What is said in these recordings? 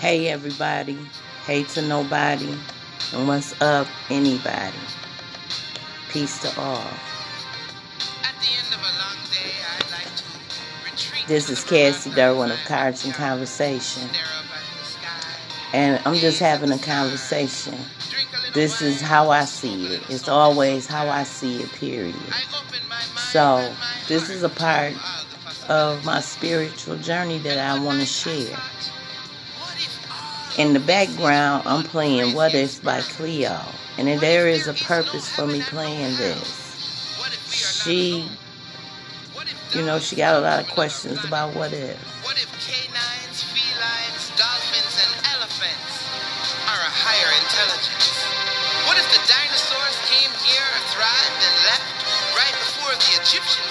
Hey everybody, hey to nobody, and what's up anybody? Peace to all. This is Cassie Durwin of Cards and Conversation. And I'm just having a conversation. This is how I see it. It's always how I see it, period. So, this is a part of my spiritual journey that I want to share. In the background, I'm playing What If by Cleo. And there is a purpose for me playing this. She, you know, she got a lot of questions about what if. What if canines, felines, dolphins, and elephants are a higher intelligence? What if the dinosaurs came here, thrived, and left right before the Egyptians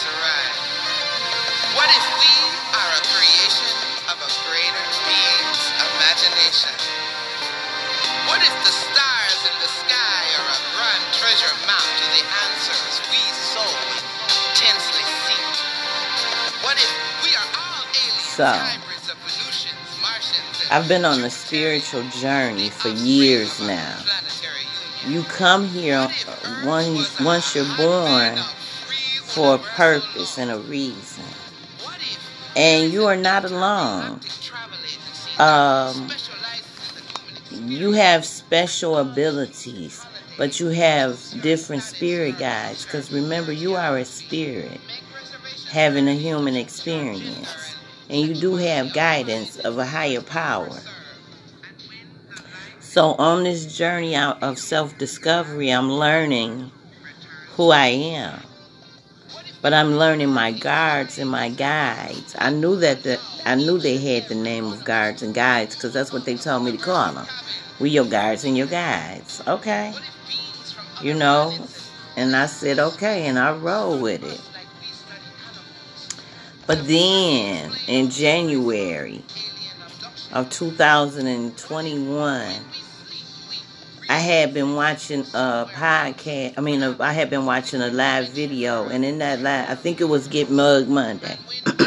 so, I've been on a spiritual journey for years now. You come here once, once you're born for a purpose and a reason. And you are not alone. Um, you have special abilities, but you have different spirit guides. Because remember, you are a spirit having a human experience. And you do have guidance of a higher power. So, on this journey out of self discovery, I'm learning who I am. But I'm learning my guards and my guides. I knew that the I knew they had the name of guards and guides because that's what they told me to call them. We your guards and your guides. Okay. You know, and I said okay, and I roll with it. But then in January of 2021, I had been watching a podcast. I mean, I had been watching a live video, and in that live, I think it was Get Mug Monday.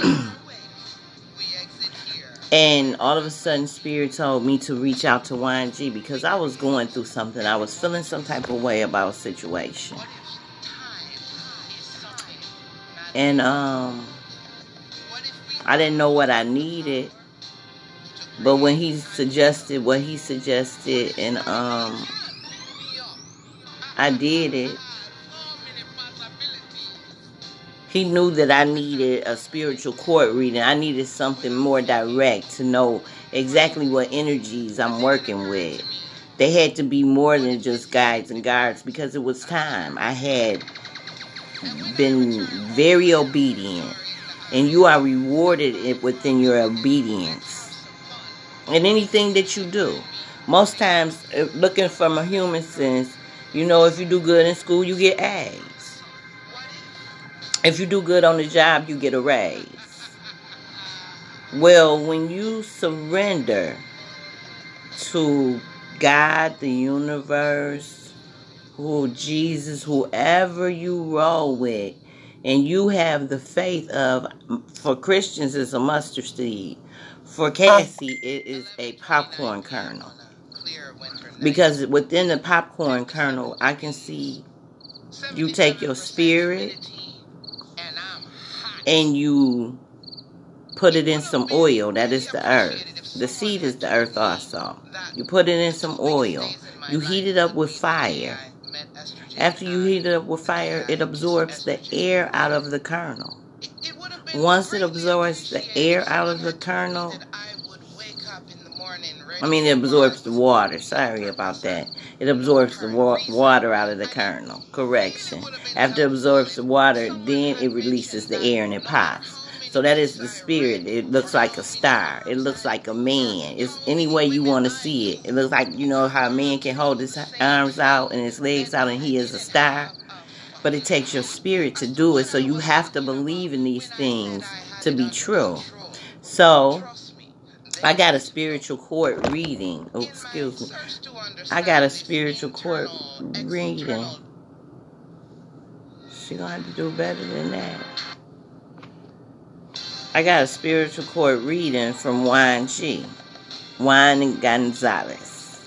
and all of a sudden, Spirit told me to reach out to YG because I was going through something. I was feeling some type of way about a situation. And um, I didn't know what I needed. But when he suggested what he suggested and um I did it, he knew that I needed a spiritual court reading. I needed something more direct to know exactly what energies I'm working with. They had to be more than just guides and guards because it was time. I had been very obedient, and you are rewarded within your obedience in anything that you do. Most times, uh, looking from a human sense, you know, if you do good in school, you get A's. If you do good on the job, you get a raise. Well, when you surrender to God, the universe, who Jesus, whoever you roll with, and you have the faith of, for Christians, it's a mustard seed. For Cassie, it is a popcorn kernel. Because within the popcorn kernel, I can see you take your spirit and you put it in some oil. That is the earth. The seed is the earth also. You put it in some oil. You heat it up with fire. After you heat it up with fire, it absorbs the air out of the kernel. Once it absorbs the air out of the kernel, I mean, it absorbs the water. Sorry about that. It absorbs the wa- water out of the kernel. Correction. After it absorbs the water, then it releases the air and it pops. So that is the spirit. It looks like a star. It looks like a man. It's any way you want to see it. It looks like, you know, how a man can hold his arms out and his legs out and he is a star but it takes your spirit to do it. So you have to believe in these things to be true. So I got a spiritual court reading. Oh, excuse me. I got a spiritual court reading. She gonna have to do better than that. I got a spiritual court reading from YG. Juan Gonzalez.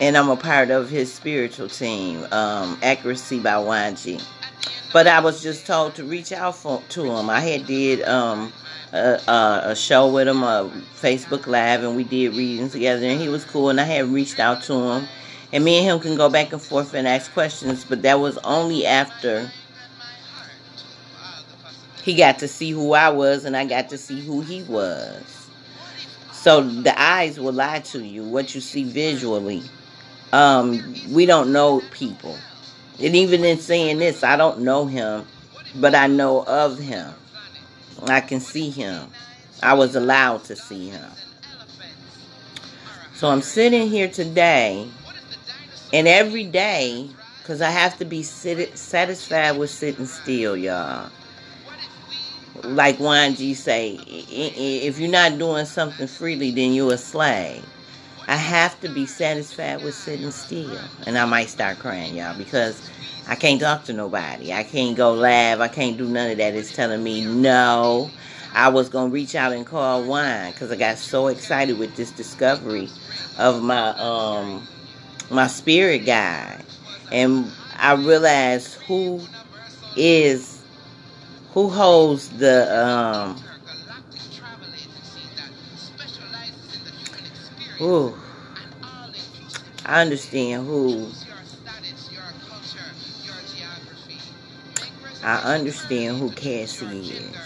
And I'm a part of his spiritual team, um, Accuracy by YG. But I was just told to reach out for, to him. I had did um, a, a, a, show with him, a Facebook Live, and we did readings together, and he was cool. And I had reached out to him, and me and him can go back and forth and ask questions. But that was only after he got to see who I was, and I got to see who he was. So the eyes will lie to you, what you see visually. Um, we don't know people. And even in saying this, I don't know him, but I know of him. I can see him. I was allowed to see him. So I'm sitting here today, and every day, because I have to be sit- satisfied with sitting still, y'all. Like Juan G say, if you're not doing something freely, then you're a slave. I have to be satisfied with sitting still. And I might start crying, y'all, because I can't talk to nobody. I can't go live. I can't do none of that. It's telling me no. I was going to reach out and call Juan because I got so excited with this discovery of my um my spirit guide. And I realized who is who holds the um Ooh. I understand who. I understand who Cassie is.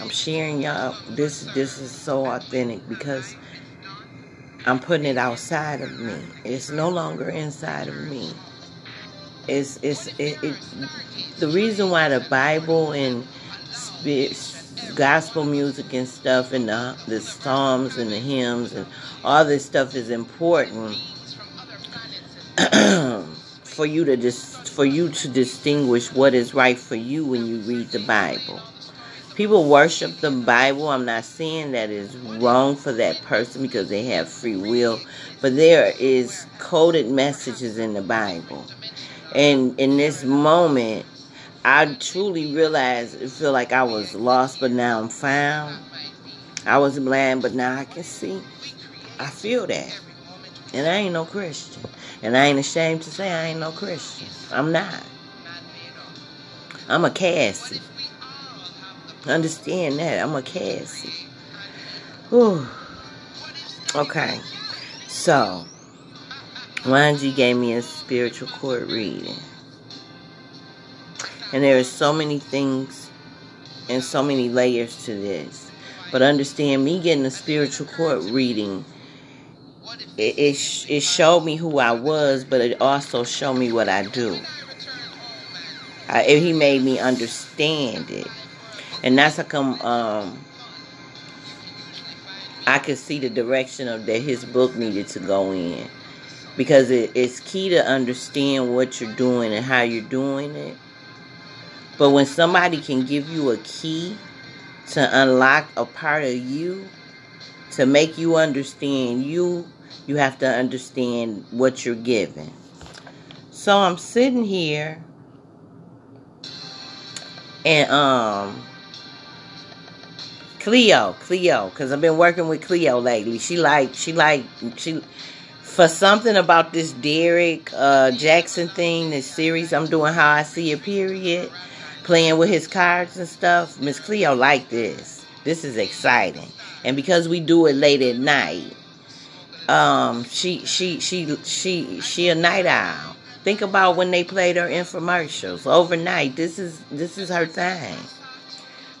I'm sharing y'all. This this is so authentic because I'm putting it outside of me. It's no longer inside of me. It's it's it, it the reason why the Bible and gospel music and stuff and the, the psalms and the hymns and all this stuff is important for you to dis- for you to distinguish what is right for you when you read the Bible. People worship the Bible. I'm not saying that is wrong for that person because they have free will, but there is coded messages in the Bible. And in this moment, I truly realized, it feel like I was lost, but now I'm found. I was blind, but now I can see. I feel that. And I ain't no Christian. And I ain't ashamed to say I ain't no Christian. I'm not. I'm a Cassie. Understand that. I'm a Cassie. Whew. Okay. So, YG gave me a spiritual court reading. And there are so many things and so many layers to this. But understand, me getting a spiritual court reading, it, it, it showed me who I was, but it also showed me what I do. I, he made me understand it. And that's how come um, I could see the direction of that his book needed to go in. Because it, it's key to understand what you're doing and how you're doing it but when somebody can give you a key to unlock a part of you, to make you understand you, you have to understand what you're giving. So I'm sitting here and um Cleo, Cleo, because I've been working with Cleo lately. She like, she like, she for something about this Derek uh, Jaxn thing, this series I'm doing, how I see it. Period playing with his cards and stuff. Miss Cleo like this. This is exciting. And because we do it late at night, um, she she she she she a night owl. Think about when they played her infomercials overnight. This is this is her thing.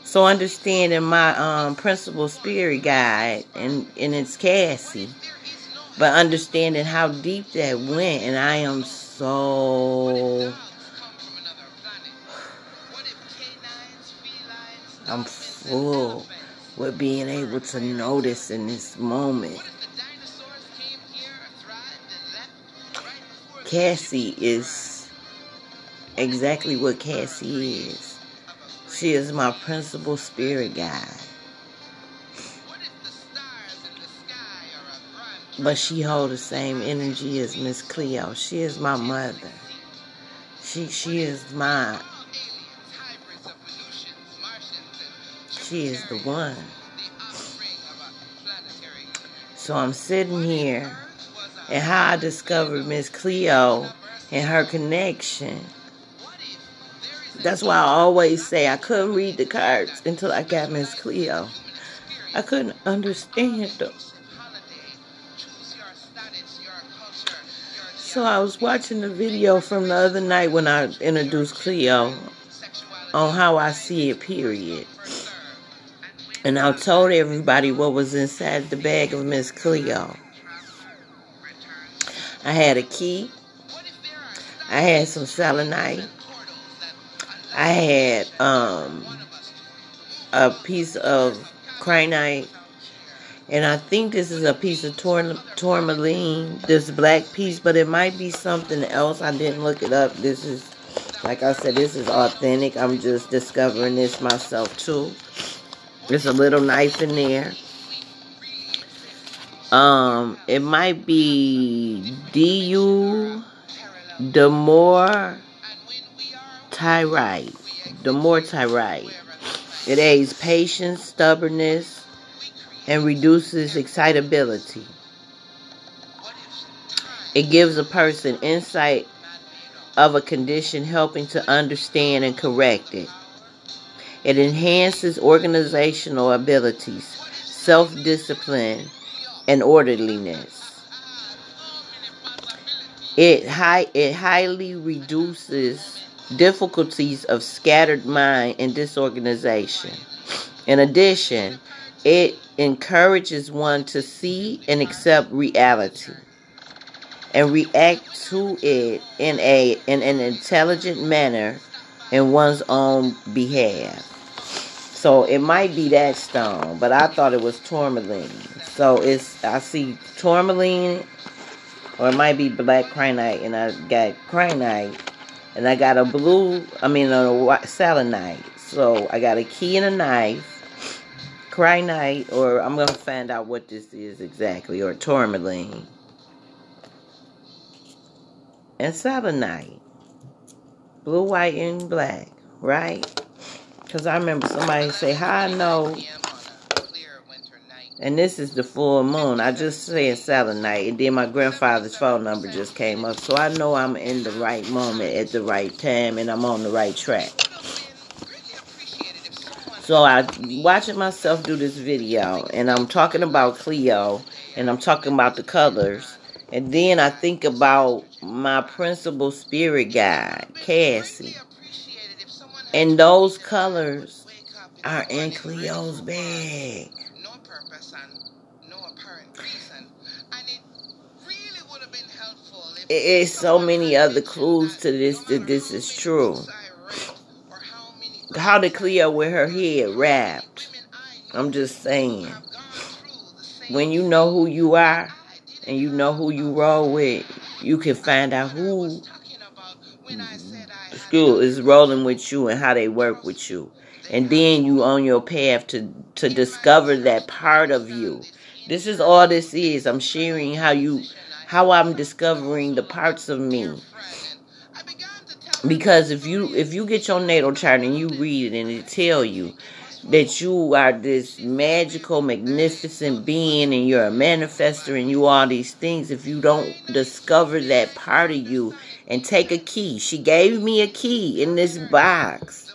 So understanding my um principal spirit guide and and it's Cassie, but understanding how deep that went, and I am so I'm full with being able to notice in this moment. Cassie is exactly what Cassie is. She is my principal spirit guide. But she hold the same energy as Miss Cleo. She is my mother. She she is my She is the one. So I'm sitting here and how I discovered Miss Cleo and her connection. That's why I always say I couldn't read the cards until I got Miss Cleo. I couldn't understand them. So I was watching the video from the other night when I introduced Cleo on how I see it, period. And I told everybody what was inside the bag of Miss Cleo. I had a key. I had some selenite. I had um, a piece of kyanite. And I think this is a piece of tour- tourmaline, this black piece, but it might be something else. I didn't look it up. This is, like I said, this is authentic. I'm just discovering this myself too. There's a little knife in there. Um, it might be DU Demore Tyrite. dumortierite. It aids patience, stubbornness, and reduces excitability. It gives a person insight of a condition, helping to understand and correct it. It enhances organizational abilities, self discipline, and orderliness. It, high, it highly reduces difficulties of scattered mind and disorganization. In addition, it encourages one to see and accept reality and react to it in a in an intelligent manner in one's own behalf. So it might be that stone, but I thought it was tourmaline. So it's I see tourmaline, or it might be black kyanite, and I got kyanite, and I got a blue. I mean a white selenite. So I got a key and a knife, kyanite, or I'm gonna find out what this is exactly, or tourmaline, and selenite, blue, white, and black, right? Because I remember somebody say, How I know. And this is the full moon. I just said selenite, and then my grandfather's phone number just came up. So I know I'm in the right moment at the right time and I'm on the right track. So I watching myself do this video and I'm talking about Cleo and I'm talking about the colors. And then I think about my principal spirit guide, Cassie. And those colors are in Cleo's bag. It is so many other clues to this that this is true. How did Cleo wear her head wrapped? I'm just saying. When you know who you are and you know who you roll with, you can find out who school is rolling with you and how they work with you. And then you on your path to, to discover that part of you. This is all this is. I'm sharing how you how I'm discovering the parts of me. Because if you if you get your natal chart and you read it and it tell you that you are this magical, magnificent being and you're a manifester and you all these things, if you don't discover that part of you and take a key. She gave me a key in this box.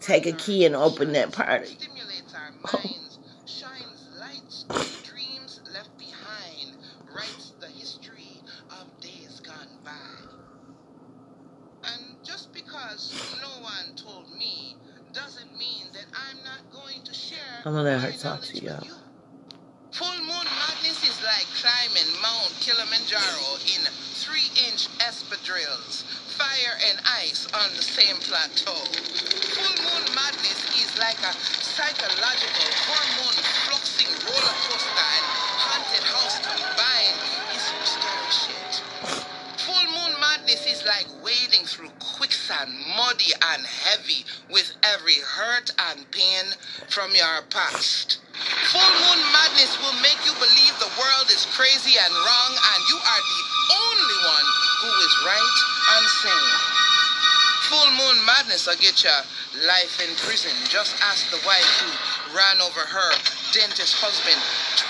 Take a key and open that part. Oh. I'm gonna let her talk to y'all. Full moon madness is like climbing Mount Kilimanjaro in three-inch espadrilles, fire and ice on the same plateau. Full moon madness is like a psychological hormone fluxing roller coaster and haunted house combined is some scary shit. Full moon madness is like wading through quicksand, muddy and heavy, with every hurt and pain from your past. Full moon madness will make you believe the world is crazy and wrong and you are the only one who is right and sane. Full moon madness will get your life in prison. Just ask the wife who ran over her dentist husband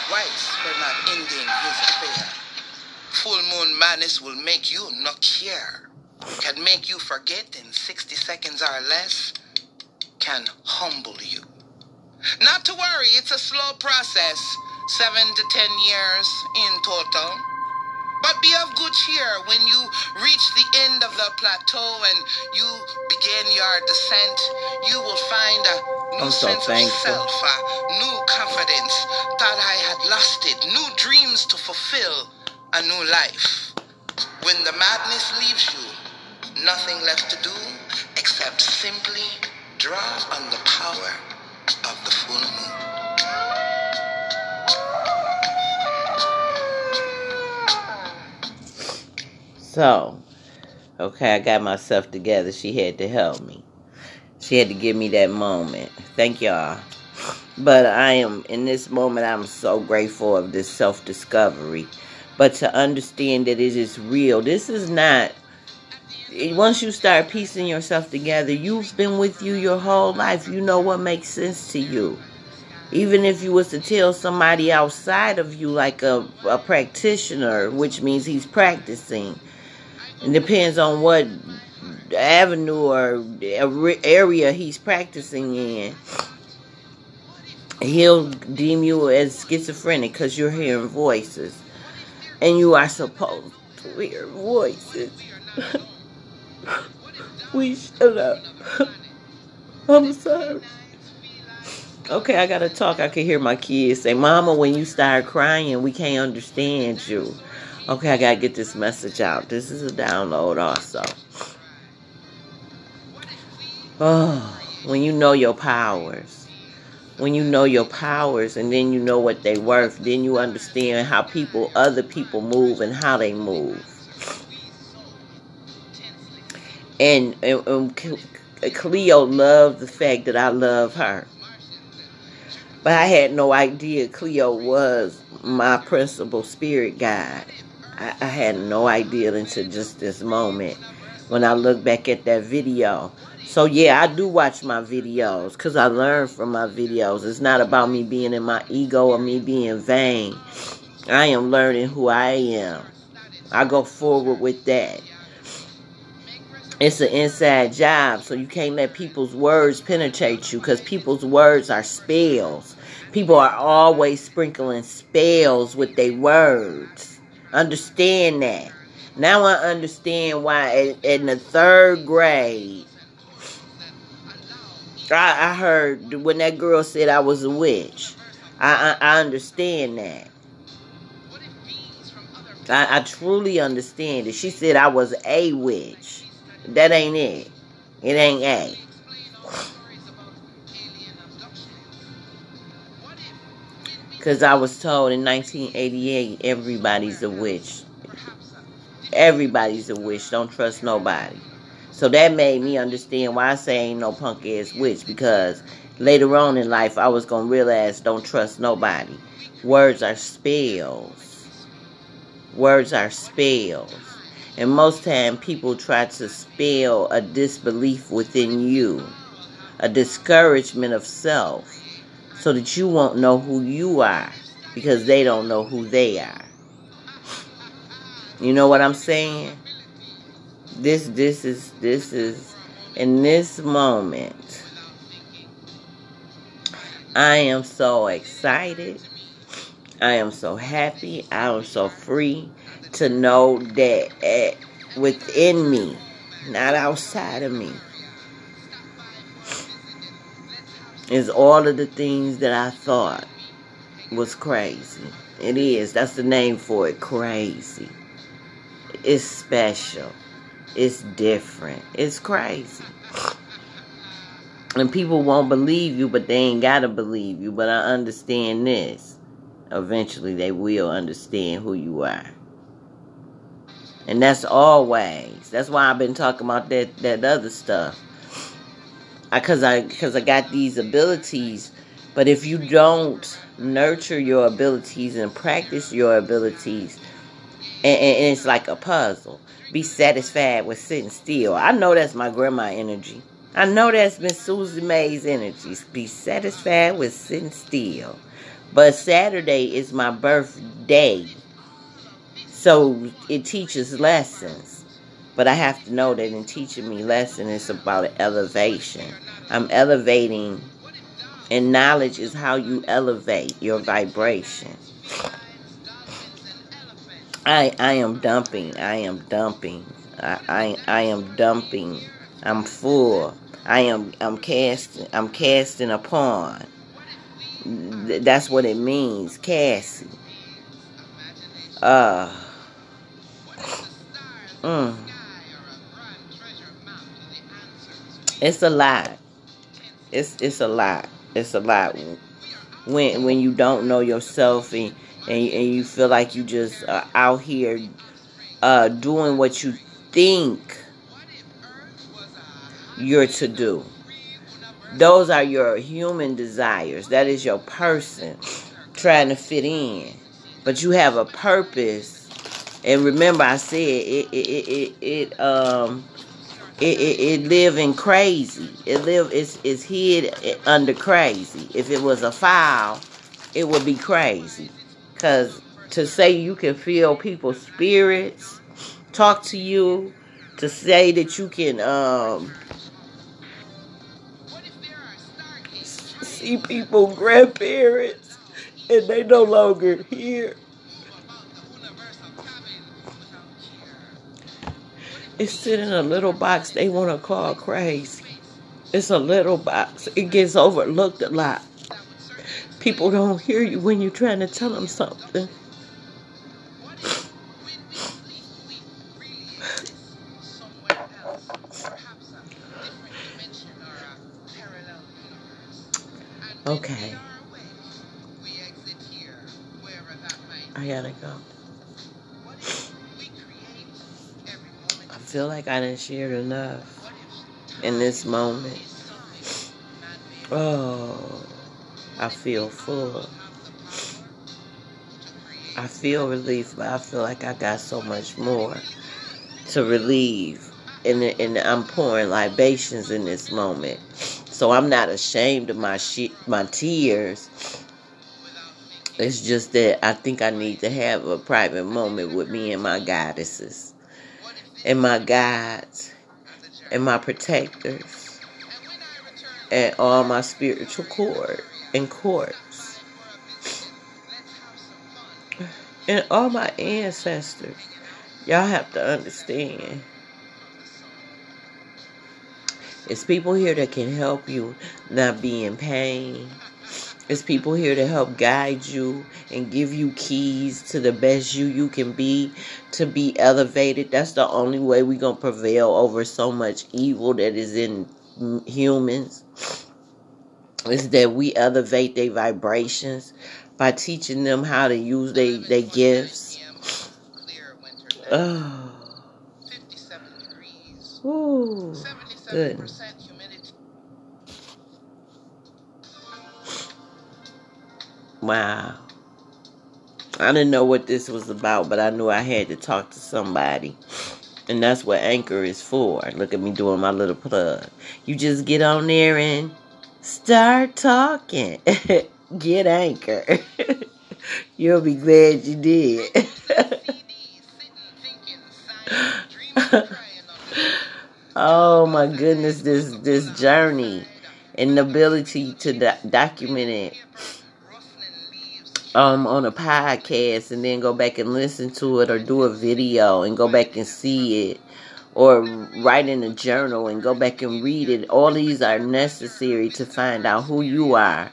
twice for not ending his affair. Full moon madness will make you not care. Can make you forget in 60 seconds or less. Can humble you. Not to worry, it's a slow process. Seven to ten years in total. But be of good cheer when you reach the end of the plateau and you begin your descent. You will find a new I'm so sense thankful. of self, a new confidence. Thought I had lost it. New dreams to fulfill, a new life. When the madness leaves you, nothing left to do except simply draw on the power of the full moon. So, okay, I got myself together. She had to help me. She had to give me that moment. Thank y'all. But I am, in this moment, I'm so grateful of this self discovery. But to understand that it is real, this is not, once you start piecing yourself together, you've been with you your whole life. You know what makes sense to you. Even if you was to tell somebody outside of you, like a, a practitioner, which means he's practicing, it depends on what avenue or area he's practicing in. He'll deem you as schizophrenic because you're hearing voices. And you are supposed to hear voices. we shut up. I'm sorry. Okay, I gotta talk. I can hear my kids say, Mama, when you start crying, we can't understand you. Okay, I gotta get this message out. This is a download also. Oh, when you know your powers. When you know your powers and then you know what they're worth, then you understand how people, other people move and how they move. And, and, and Cleo loved the fact that I love her. But I had no idea Cleo was my principal spirit guide. I, I had no idea until just this moment when I look back at that video. So yeah, I do watch my videos because I learn from my videos. It's not about me being in my ego or me being vain. I am learning who I am. I go forward with that. It's an inside job, so you can't let people's words penetrate you because people's words are spells. People are always sprinkling spells with their words. Understand that. Now I understand why in the third grade, I, I heard when that girl said I was a witch. I, I, I understand that. I, I truly understand it. She said I was a witch. That ain't it. It ain't A. Because I was told in 1988 everybody's a witch. Everybody's a witch. Don't trust nobody. So that made me understand why I say ain't no punk ass witch. Because later on in life, I was going to realize don't trust nobody. Words are spells. Words are spells. And most time people try to spell a disbelief within you, a discouragement of self, so that you won't know who you are because they don't know who they are. You know what I'm saying? This this is this is in this moment I am so excited. I am so happy. I am so free to know that at, within me, not outside of me, is all of the things that I thought was crazy. It is. That's the name for it. Crazy. It's special. It's different. It's crazy. And people won't believe you, but they ain't got to believe you. But I understand this. Eventually, they will understand who you are. And that's always. That's why I've been talking about that that other stuff. I Because I because I, I got these abilities, but if you don't nurture your abilities and practice your abilities, and, and it's like a puzzle. Be satisfied with sitting still. I know that's my grandma energy. I know that's Miss Susie May's energy. Be satisfied with sitting still. But Saturday is my birthday. So it teaches lessons. But I have to know that in teaching me lessons, it's about elevation. I'm elevating, and knowledge is how you elevate your vibration. I I am dumping. I am dumping. I I, I am dumping. I'm full. I am I'm casting I'm casting upon. That's what it means, casting. Uh mm. It's a lot. It's it's a lot. It's a lot when when you don't know yourself and and, and you feel like you just uh, out here uh, doing what you think you're to do. Those are your human desires. That is your person trying to fit in. But you have a purpose. And remember I said it it it, it, it um it, it, it live in crazy. It live it's it's hid under crazy. If it was a file, it would be crazy. Cause to say you can feel people's spirits, talk to you, to say that you can um see people grandparents and they no longer here. It's sitting in a little box they want to call crazy. It's a little box. It gets overlooked a lot. People don't hear you when you're trying to tell them something. Okay. I gotta go. Feel like I didn't share enough in this moment. Oh, I feel full. I feel relief, but I feel like I got so much more to relieve. And, and I'm pouring libations in this moment. So I'm not ashamed of my shit, my tears. It's just that I think I need to have a private moment with me and my goddesses, and my guides, and my protectors, and all my spiritual cord and courts, and all my ancestors. Y'all have to understand it's people here that can help you not be in pain. It's people here to help guide you and give you keys to the best you you can be to be elevated. That's the only way we're going to prevail over so much evil that is in humans. Is that we elevate their vibrations by teaching them how to use their, their gifts. Oh. Ooh. Good. Wow. I didn't know what this was about, but I knew I had to talk to somebody. And that's what Anchor is for. Look at me doing my little plug. You just get on there and start talking. get Anchor. You'll be glad you did. Oh my goodness, this this journey and the ability to do- document it um on a podcast and then go back and listen to it or do a video and go back and see it or write in a journal and go back and read it all these are necessary to find out who you are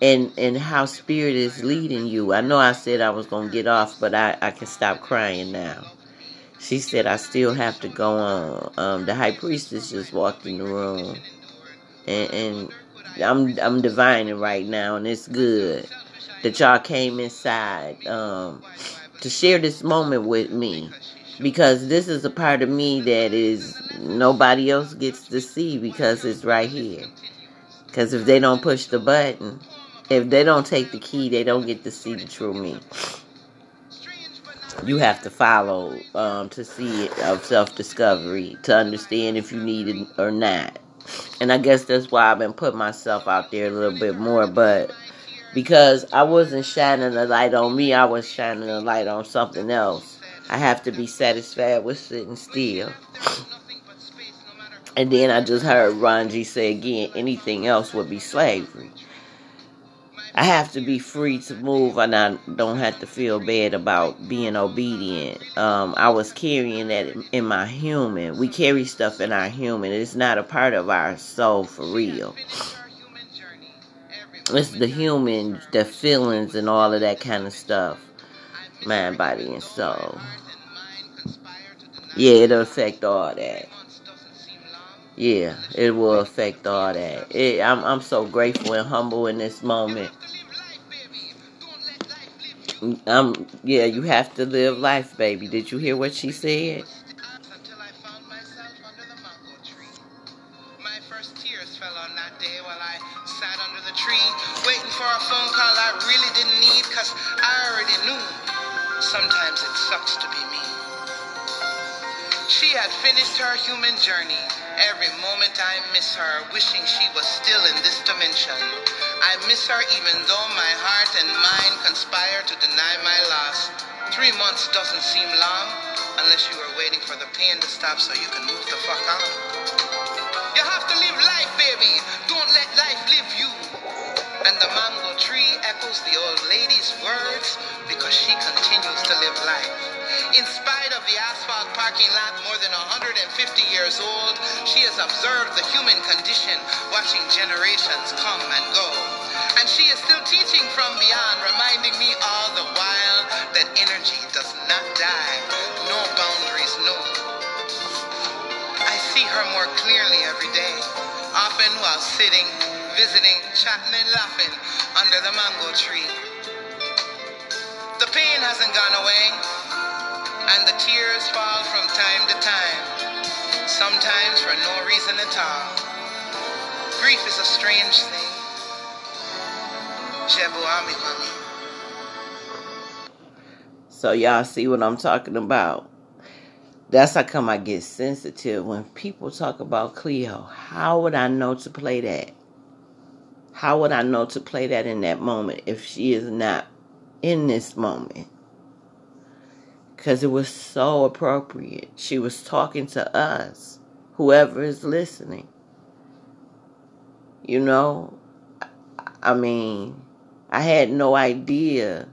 and and how spirit is leading you i know i said i was going to get off but i i can stop crying now she said, I still have to go on. Um, the high priestess just walked in the room. And, and I'm I'm divining right now, and it's good that y'all came inside um, to share this moment with me because this is a part of me that is nobody else gets to see because it's right here. Because if they don't push the button, if they don't take the key, they don't get to see the true me you have to follow um, to see it of self discovery to understand if you need it or not. And I guess that's why I've been putting myself out there a little bit more. But because I wasn't shining the light on me, I was shining the light on something else. I have to be satisfied with sitting still. And then I just heard Ron G say again, anything else would be slavery. I have to be free to move and I don't have to feel bad about being obedient. Um, I was carrying that in my human. We carry stuff in our human. It's not a part of our soul for real. It's the human, the feelings and all of that kind of stuff. Mind, body, and soul. Yeah, it'll affect all that yeah, it will affect all that. It, I'm I'm so grateful and humble in this moment. Um, yeah, you have to live life, baby. Did you hear what she said? Because I already knew sometimes it sucks to be me. She had finished her human journey Every moment I miss her, wishing she was still in this dimension. I miss her even though my heart and mind conspire to deny my loss. Three months doesn't seem long unless you are waiting for the pain to stop so you can move the fuck on. The old lady's words because she continues to live life. In spite of the asphalt parking lot more than 150 years old, she has observed the human condition, watching generations come and go. And she is still teaching from beyond, reminding me all the while that energy does not die, no boundaries, no. I see her more clearly every day, often while sitting, visiting, chatting, and laughing under the mango tree. The pain hasn't gone away and the tears fall from time to time, sometimes for no reason at all. Grief is a strange thing. So y'all see what I'm talking about. That's how come I get sensitive when people talk about Cleo. How would I know to play that? How would I know to play that in that moment if she is not in this moment? because it was so appropriate. She was talking to us, whoever is listening. You know, I mean, I had no idea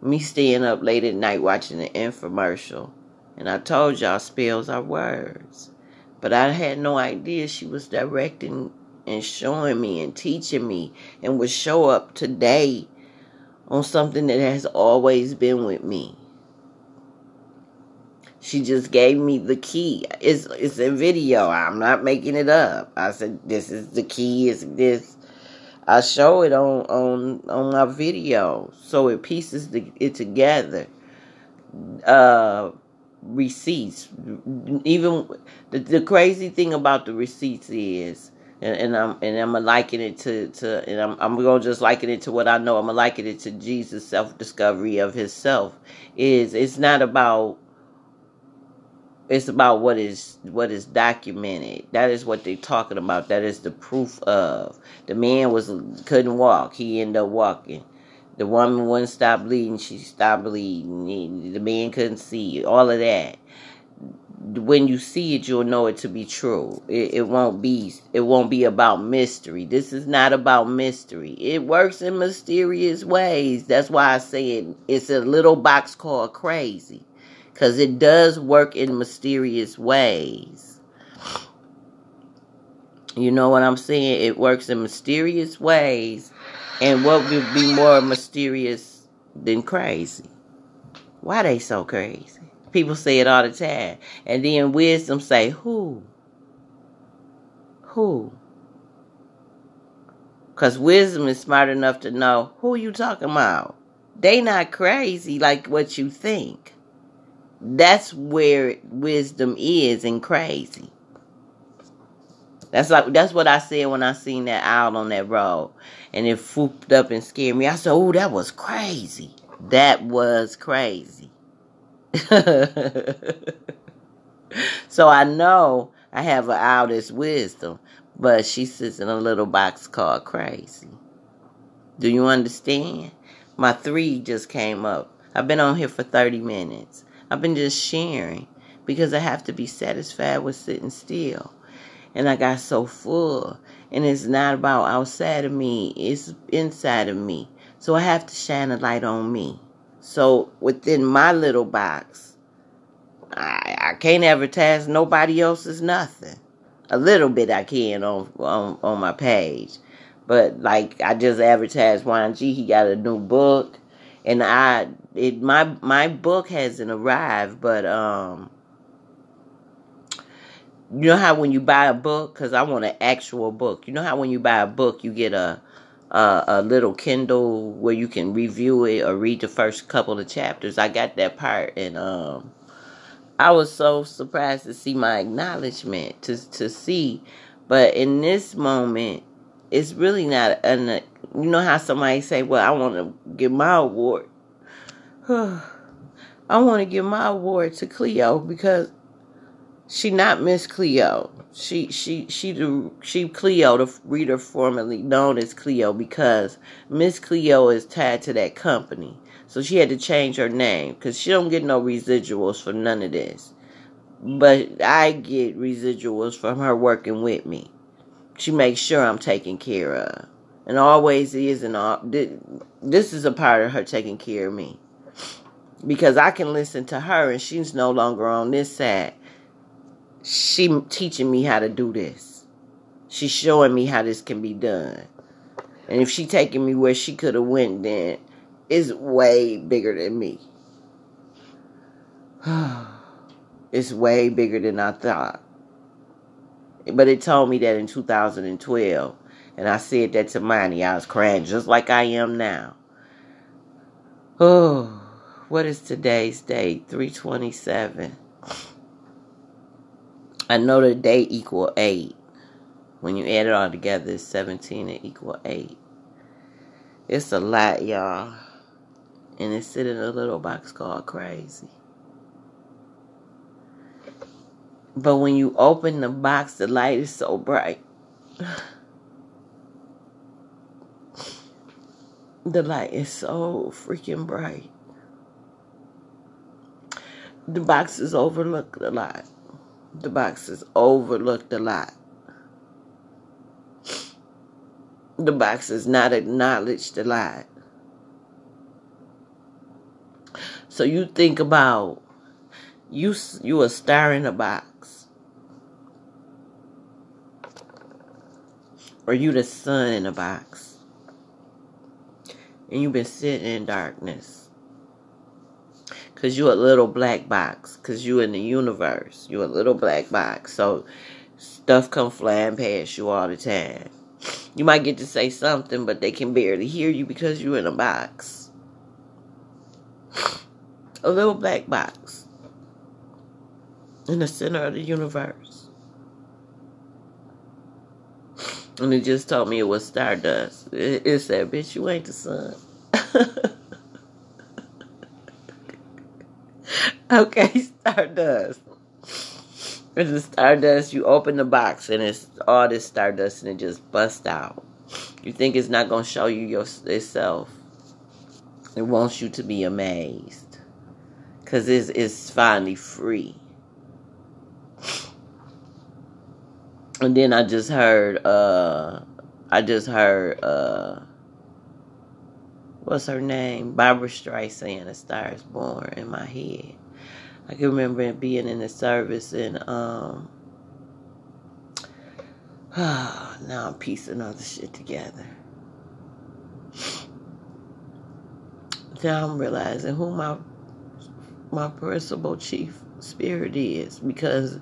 me staying up late at night watching an infomercial. And I told y'all spells are words. But I had no idea she was directing and showing me and teaching me and would show up today on something that has always been with me. She just gave me the key. It's it's a video. I'm not making it up. I said this is the key. Is this? I show it on on on my video, so it pieces the, it together. Uh, receipts. Even the, the crazy thing about the receipts is, and, and I'm and I'm gonna liken it to to and I'm I'm gonna just liken it to what I know. I'm gonna liken it to Jesus' self discovery of Himself. Is it's not about it's about what is what is documented. That is what they're talking about. That is the proof of the man was couldn't walk. He ended up walking. The woman wouldn't stop bleeding. She stopped bleeding. The man couldn't see. All of that. When you see it, you'll know it to be true. It, it won't be. It won't be about mystery. This is not about mystery. It works in mysterious ways. That's why I say it. It's a little box called crazy because it does work in mysterious ways. You know what I'm saying? It works in mysterious ways. And what would be more mysterious than crazy? Why they so crazy? People say it all the time. And then wisdom say, who? Who? Because wisdom is smart enough to know who you talking about. They not crazy like what you think. That's where wisdom is and crazy. That's like that's what I said when I seen that owl on that road, and it fooped up and scared me. I said, "Oh, that was crazy. That was crazy." so I know I have owl that's wisdom, But she sits in a little box called crazy. Do you understand? My three just came up. I've been on here for 30 minutes. I've been just sharing because I have to be satisfied with sitting still. And I got so full. And it's not about outside of me, it's inside of me. So I have to shine a light on me. So within my little box, I, I can't advertise nobody else's nothing. A little bit I can on, on on my page. But like I just advertised Juan G, he got a new book. And I it my my book hasn't arrived, but um you know how when you buy a book because i want an actual book you know how when you buy a book you get a, a a little kindle where you can review it or read the first couple of chapters. I got that part and um i was so surprised to see my acknowledgement to to see. But in this moment it's really not an you know how somebody say well i want to give my award. I want to give my award to cleo because she not Miss Cleo. She she she the she Cleo, the reader formerly known as Cleo, because Miss Cleo is tied to that company. So she had to change her name because she don't get no residuals for none of this. But I get residuals from her working with me. She makes sure I'm taken care of, and always is. And all this is a part of her taking care of me because I can listen to her, and she's no longer on this side she teaching me how to do this. She's showing me how this can be done. And if she taking me where she could have went, then it's way bigger than me. it's way bigger than I thought. But it told me that in 2012. And I said that to Monty. I was crying just like I am now. Oh, what is today's date? 327. I know the day equal 8. When you add it all together, it's 17 and equal 8. It's a lot, y'all. And it's sitting in a little box called crazy. But when you open the box, the light is so bright. The light is so freaking bright. The box is overlooked a lot the box is overlooked a lot. The box is not acknowledged a lot. So you think about you you a star in a box. Or you the sun in a box. And you've been sitting in darkness. Cause you a little black box. Cause you in the universe. You a little black box. So stuff come flying past you all the time. You might get to say something, but they can barely hear you because you're in a box. A little black box. In the center of the universe. And it just told me it was stardust. It, it said, bitch, you ain't the sun. Okay, Stardust. It's a Stardust. You open the box and it's all this Stardust and it just busts out. You think it's not going to show you your, itself. It wants you to be amazed. Because it's, it's finally free. And then I just heard, uh, I just heard, uh, what's her name? Barbra Streisand, A Star is Born in my head. I can remember being in the service and um now I'm piecing all the shit together. Now I'm realizing who my my principal chief spirit is because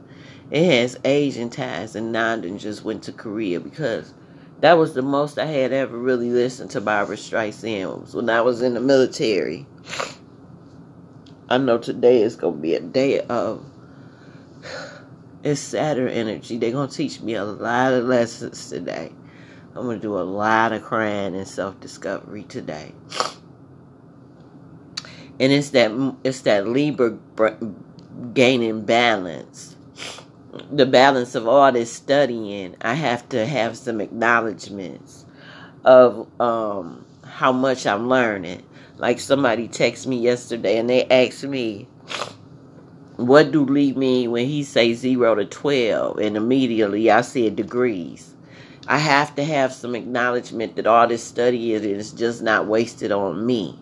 it has Asian ties and Nandan just went to Korea because that was the most I had ever really listened to Barbra Streisand when I was in the military. I know today is gonna be a day of it's Saturn energy. They're gonna teach me a lot of lessons today. I'm gonna do a lot of crying and self discovery today. And it's that it's that Libra gaining balance. the balance of all this studying, I have to have some acknowledgments of um, how much I'm learning. Like somebody texted me yesterday and they asked me, what do Lee mean when he say zero to 12? And immediately I said degrees. I have to have some acknowledgement that all this study is, is just not wasted on me.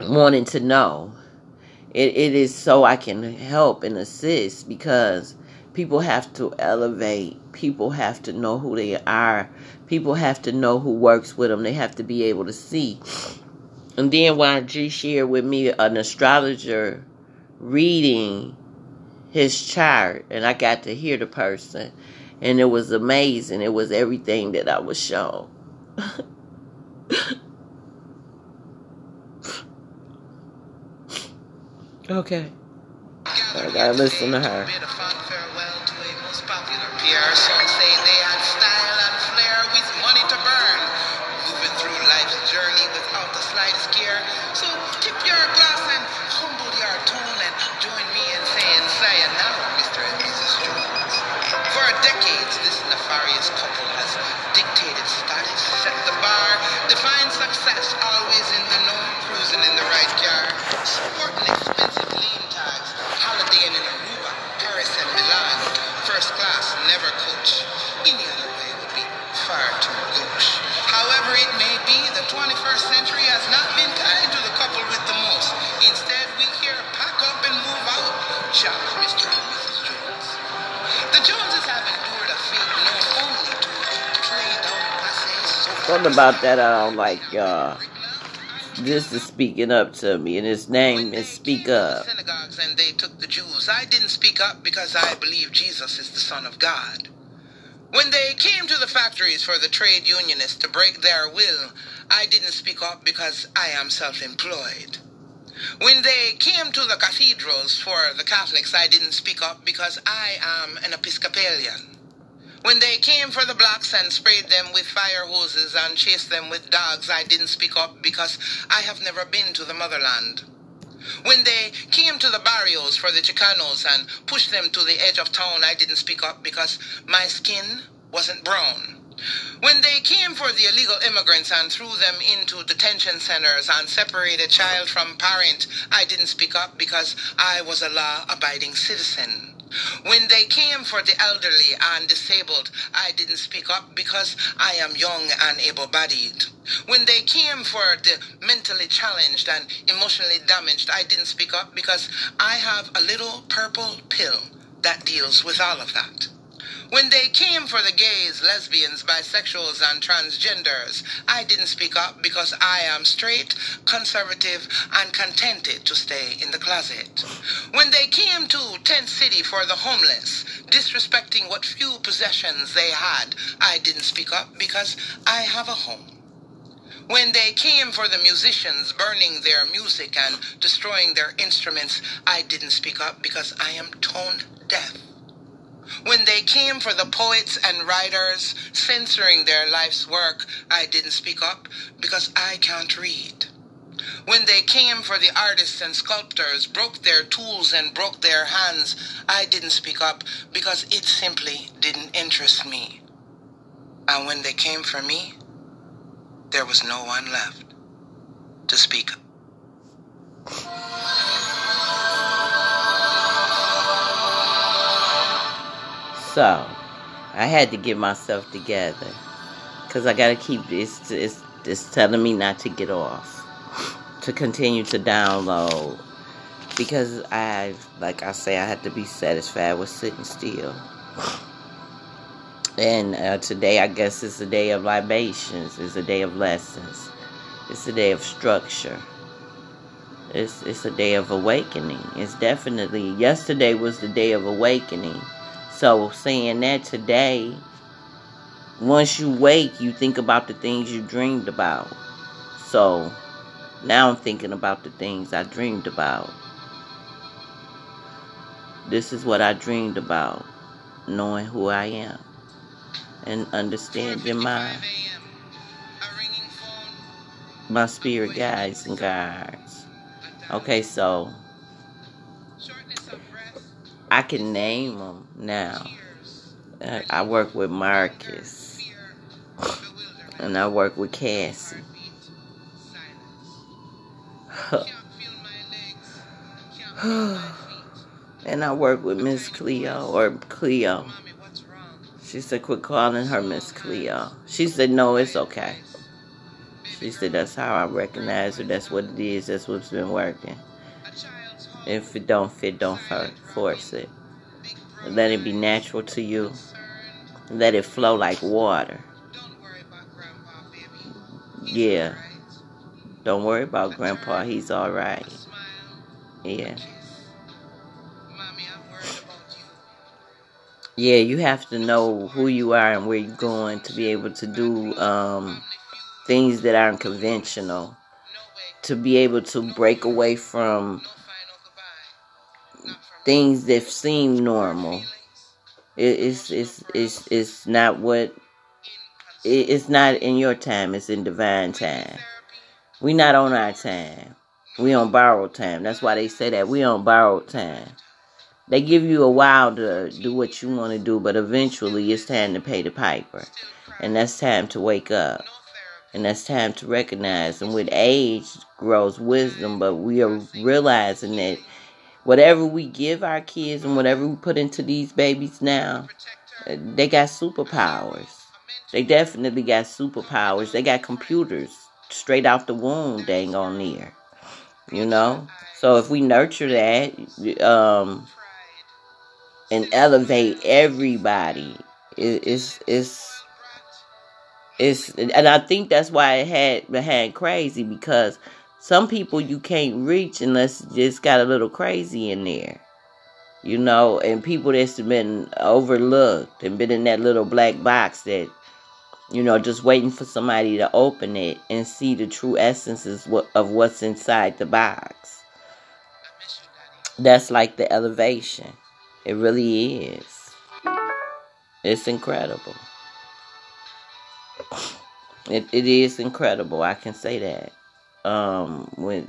Wanting to know. It, it is so I can help and assist because people have to elevate. People have to know who they are. People have to know who works with them. They have to be able to see. And then YG shared with me an astrologer reading his chart, and I got to hear the person, and it was amazing. It was everything that I was shown. okay. I gotta listen to her. success. Something about that I don't like, uh, y'all. This is speaking up to me, and his name is Speak Up. Synagogues and they took the Jews. I didn't speak up because I believe Jesus is the Son of God. When they came to the factories for the trade unionists to break their will, I didn't speak up because I am self employed. When they came to the cathedrals for the Catholics, I didn't speak up because I am an Episcopalian. When they came for the blacks and sprayed them with fire hoses and chased them with dogs, I didn't speak up because I have never been to the motherland. When they came to the barrios for the Chicanos and pushed them to the edge of town, I didn't speak up because my skin wasn't brown. When they came for the illegal immigrants and threw them into detention centers and separated child from parent, I didn't speak up because I was a law abiding citizen. When they came for the elderly and disabled, I didn't speak up because I am young and able bodied. When they came for the mentally challenged and emotionally damaged, I didn't speak up because I have a little purple pill that deals with all of that. When they came for the gays, lesbians, bisexuals, and transgenders, I didn't speak up because I am straight, conservative, and contented to stay in the closet. When they came to Tent City for the homeless, disrespecting what few possessions they had, I didn't speak up because I have a home. When they came for the musicians burning their music and destroying their instruments, I didn't speak up because I am tone deaf. When they came for the poets and writers censoring their life's work, I didn't speak up because I can't read. When they came for the artists and sculptors, broke their tools and broke their hands, I didn't speak up because it simply didn't interest me. And when they came for me, there was no one left to speak So, I had to get myself together. Because I got to keep this. It's, it's telling me not to get off. To continue to download. Because I, like I say, I had to be satisfied with sitting still. And uh, today, I guess, is a day of libations. It's a day of lessons. It's a day of structure. It's, it's a day of awakening. It's definitely, yesterday was the day of awakening so, saying that today, once you wake, you think about the things you dreamed about. So, now I'm thinking about the things I dreamed about. This is what I dreamed about, knowing who I am and understanding my my spirit guides and guards. Okay, so I can name them now. I work with Marcus, and I work with Cassie. and I work with Miss Cleo or Cleo. She said, quit calling her Miss Cleo. She said, no, it's okay. She said, that's how I recognize her. That's what it is. That's what's been working. If it don't fit, don't force it. Let it be natural to you. Let it flow like water. Yeah. Don't worry about Grandpa. He's all right. Yeah. Yeah, you have to know who you are and where you're going to be able to do um, things that aren't conventional. To be able to break away from things that seem normal. It, it's it's it's it's not what it, it's not in your time. It's in divine time. We not on our time. We on borrowed time. That's why they say that we on borrowed time. They give you a while to do what you want to do, but eventually it's time to pay the piper. And that's time to wake up. And that's time to recognize. And with age grows wisdom, but we are realizing that whatever we give our kids and whatever we put into these babies now, they got superpowers. They definitely got superpowers. They got computers straight out the womb, dang on near. You know? So if we nurture that, um, and elevate everybody, it, it's it's it's and I think that's why it had had crazy because some people you can't reach unless you just got a little crazy in there. You know, and people that's been overlooked and been in that little black box that, you know, just waiting for somebody to open it and see the true essences of what's inside the box. That's like the elevation. It really is. It's incredible. It, it is incredible. I can say that um, with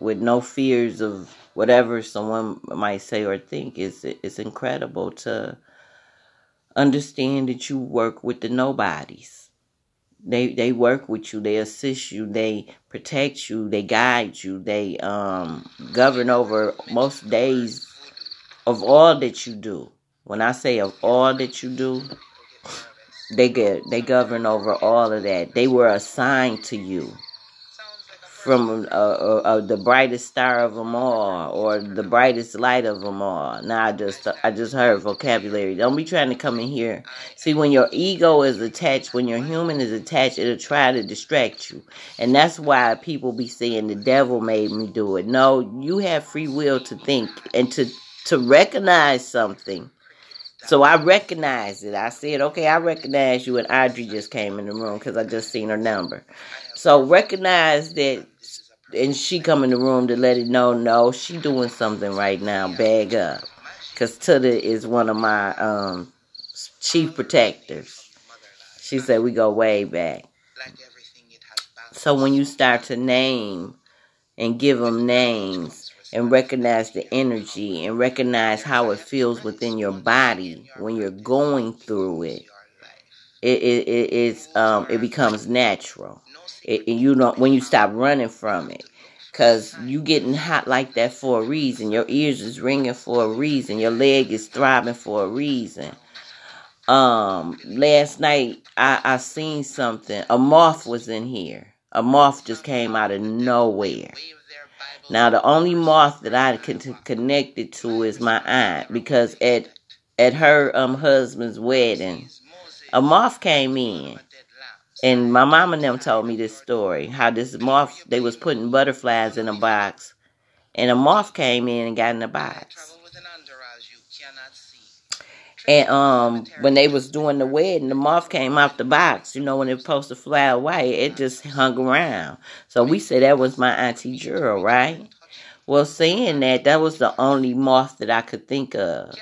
with no fears of whatever someone might say or think. It's it's incredible to understand that you work with the nobodies. They they work with you. They assist you. They protect you. They guide you. They um, govern over most days of all that you do. When I say of all that you do, they get they govern over all of that. They were assigned to you from uh, uh, uh, the brightest star of them all or the brightest light of them all. Now I just I just heard vocabulary. Don't be trying to come in here. See, when your ego is attached, when your human is attached, it'll try to distract you, and that's why people be saying the devil made me do it. No, you have free will to think and to to recognize something. So I recognized it. I said, okay, I recognize you, and Audrey just came in the room because I just seen her number. So recognize that, and she come in the room to let it know, no, she doing something right now. Bag up, cause Tuda is one of my um, chief protectors. She said we go way back. So when you start to name and give them names and recognize the energy and recognize how it feels within your body when you're going through it, it it, it it's um it becomes natural. It, you know when you stop running from it. Because you getting hot like that for a reason. Your ears is ringing for a reason. Your leg is throbbing for a reason. Um last night i i seen something. A moth was in here. A moth just came out of nowhere. Now the only moth that i can connected to is my aunt because at at her um husband's wedding a moth came in and my mom and them told me this story how this moth they was putting butterflies in a box, and a moth came in and got in the box. And um, when they was doing the wedding, the moth came off the box. You know, when it was supposed to fly away, it just hung around. So we said that was my auntie Jura, right? Well, saying that, that was the only moth that I could think of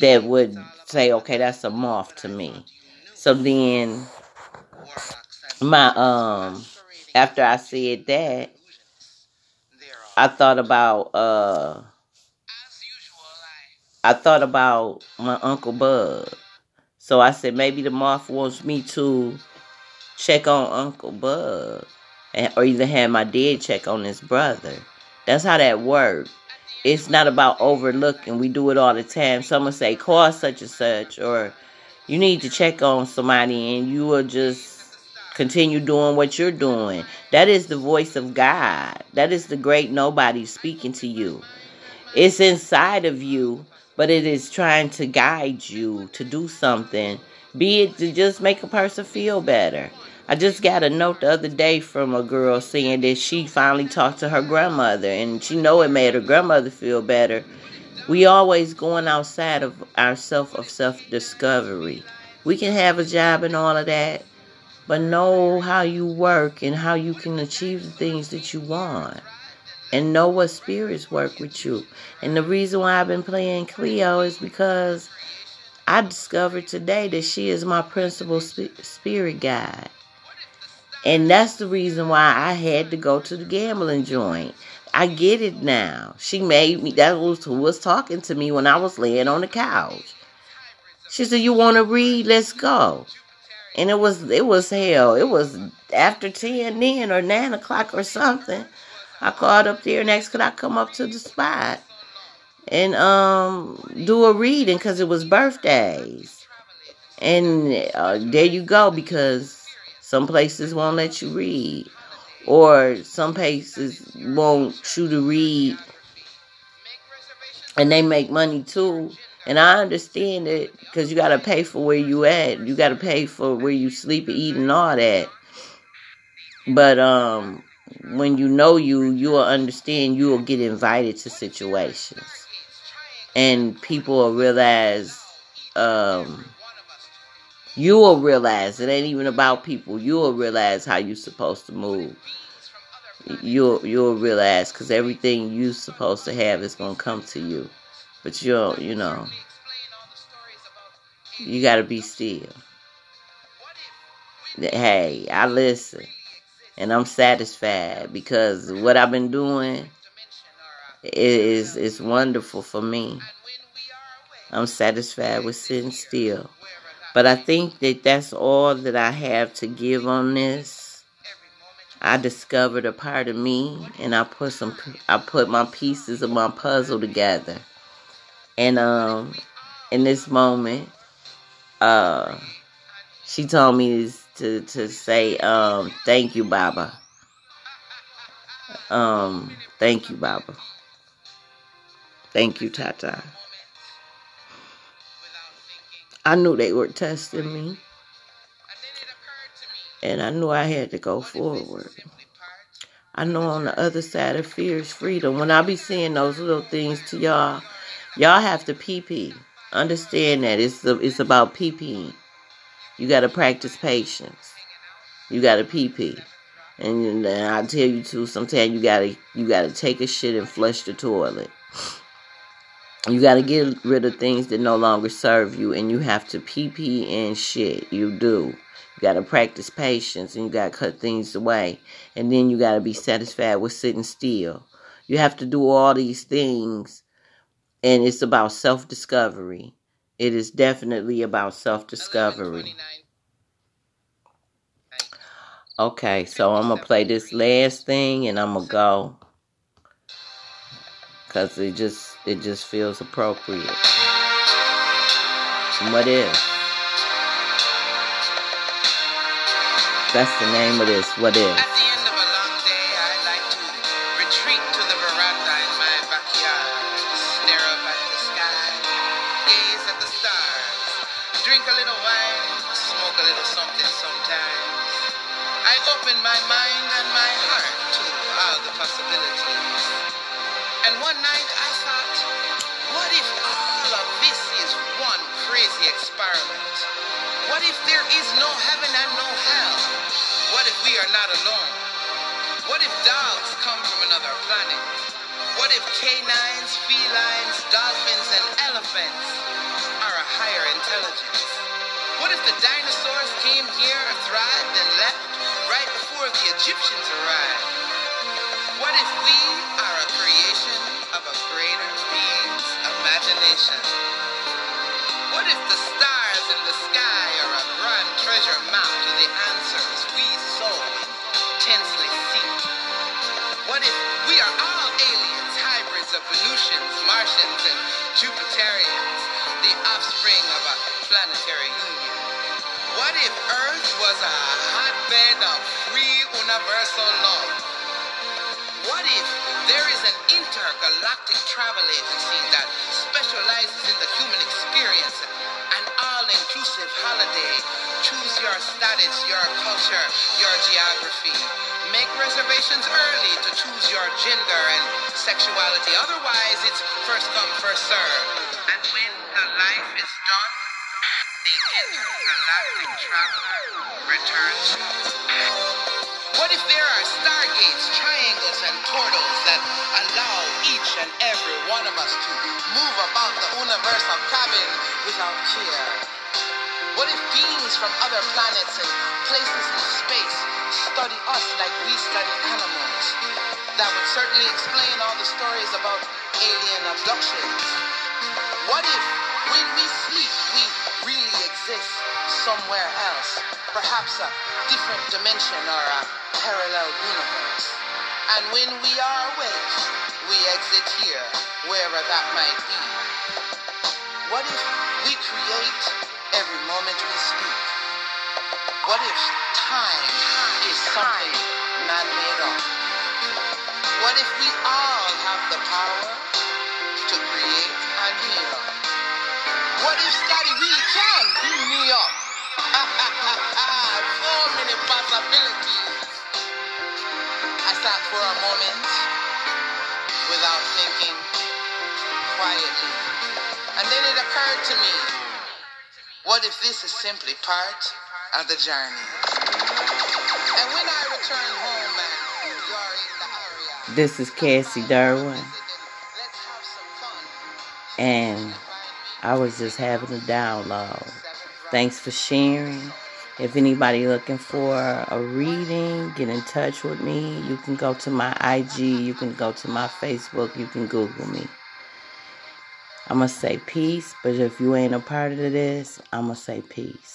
that would say, okay, that's a moth to me. So then my um after I said that, I thought about uh I thought about my Uncle Bud. So I said maybe the moth wants me to check on Uncle Bud. And, or either have my dad check on his brother. That's how that works. It's not about overlooking. We do it all the time. Someone say, call such and such, or you need to check on somebody, and you will just continue doing what you're doing. That is the voice of God. That is the great nobody speaking to you. It's inside of you, but it is trying to guide you to do something, be it to just make a person feel better. I just got a note the other day from a girl saying that she finally talked to her grandmother and she know it made her grandmother feel better. We always going outside of ourself of self discovery. We can have a job and all of that, but know how you work and how you can achieve the things that you want. And know what spirits work with you. And the reason why I've been playing Cleo is because I discovered today that she is my principal spirit guide. And that's the reason why I had to go to the gambling joint. I get it now. She made me, that was who was talking to me when I was laying on the couch. She said, You want to read? Let's go. And it was, it was hell. It was after 10 then or 9 o'clock or something. I called up there next. Could I come up to the spot and um do a reading because it was birthdays? And uh, there you go because some places won't let you read, or some places won't you to read, and they make money too. And I understand it because you got to pay for where you at. You got to pay for where you sleep, eat, and all that. But um, when you know you, you will understand. You will get invited to situations, and people will realize um, you will realize it ain't even about people. You will realize how you're supposed to move. You'll you'll realize because everything you're supposed to have is gonna come to you, but you'll you know you gotta be still. Hey, I listen, and I'm satisfied because what I've been doing is is wonderful for me. I'm satisfied with sitting still. But I think that that's all that I have to give on this. I discovered a part of me and I put some I put my pieces of my puzzle together. And um in this moment uh she told me to to say um thank you Baba. Um thank you Baba. Thank you Tata. I knew they were testing me. And I knew I had to go forward. I know on the other side of fear is freedom. When I be saying those little things to y'all, y'all have to pee pee. Understand that it's the, it's about pee pee. You got to practice patience. You got to pee And, and I tell you too, sometimes you gotta you gotta take a shit and flush the toilet. You got to get rid of things that no longer serve you, and you have to pee pee and shit. You do. You got to practice patience, and you got to cut things away, and then you got to be satisfied with sitting still. You have to do all these things, and it's about self discovery. It is definitely about self discovery. Okay, so I'm gonna play this last thing, and I'm gonna go because it just it just feels appropriate. What if? That's the name of this. What if? I opened my mind and my heart to all the possibilities. And one night I thought, what if all of this is one crazy experiment? What if there is no heaven and no hell? What if we are not alone? What if dogs come from another planet? What if canines, felines, dolphins, and elephants are a higher intelligence? What if the dinosaurs came here, thrived, and left? Egyptians arrived, what if we are a creation of a greater being's imagination? What if the stars in the sky are a grand treasure map to the answers we so tensely seek? What if universal love? What if there is an intergalactic travel agency that specializes in the human experience? An all-inclusive holiday. Choose your status, your culture, your geography. Make reservations early to choose your gender and sexuality. Otherwise, it's first come, first serve. And when the life is done, the intergalactic traveler returns. What if there are stargates, triangles, and portals that allow each and every one of us to move about the universe of cabin without fear? What if beings from other planets and places in space study us like we study animals? That would certainly explain all the stories about alien abductions. What if when we sleep we really exist somewhere else? Perhaps a different dimension or a parallel universe. And when we are awake, we exit here, wherever that might be. What if we create every moment we speak? What if time is something man-made up? What if we all have the power to create and heal? What if Scotty really can beam me up? Possibilities. I sat for a moment without thinking quietly. And then it occurred to me what if this is simply part of the journey? And when I return home and you're in the area, This is Cassie Durwin, let's have some fun. and I was just having a download. Thanks for sharing. If anybody looking for a reading, get in touch with me. You can go to my IG, you can go to my Facebook, you can Google me. I'm going to say peace, but if you ain't a part of this, I'm going to say peace.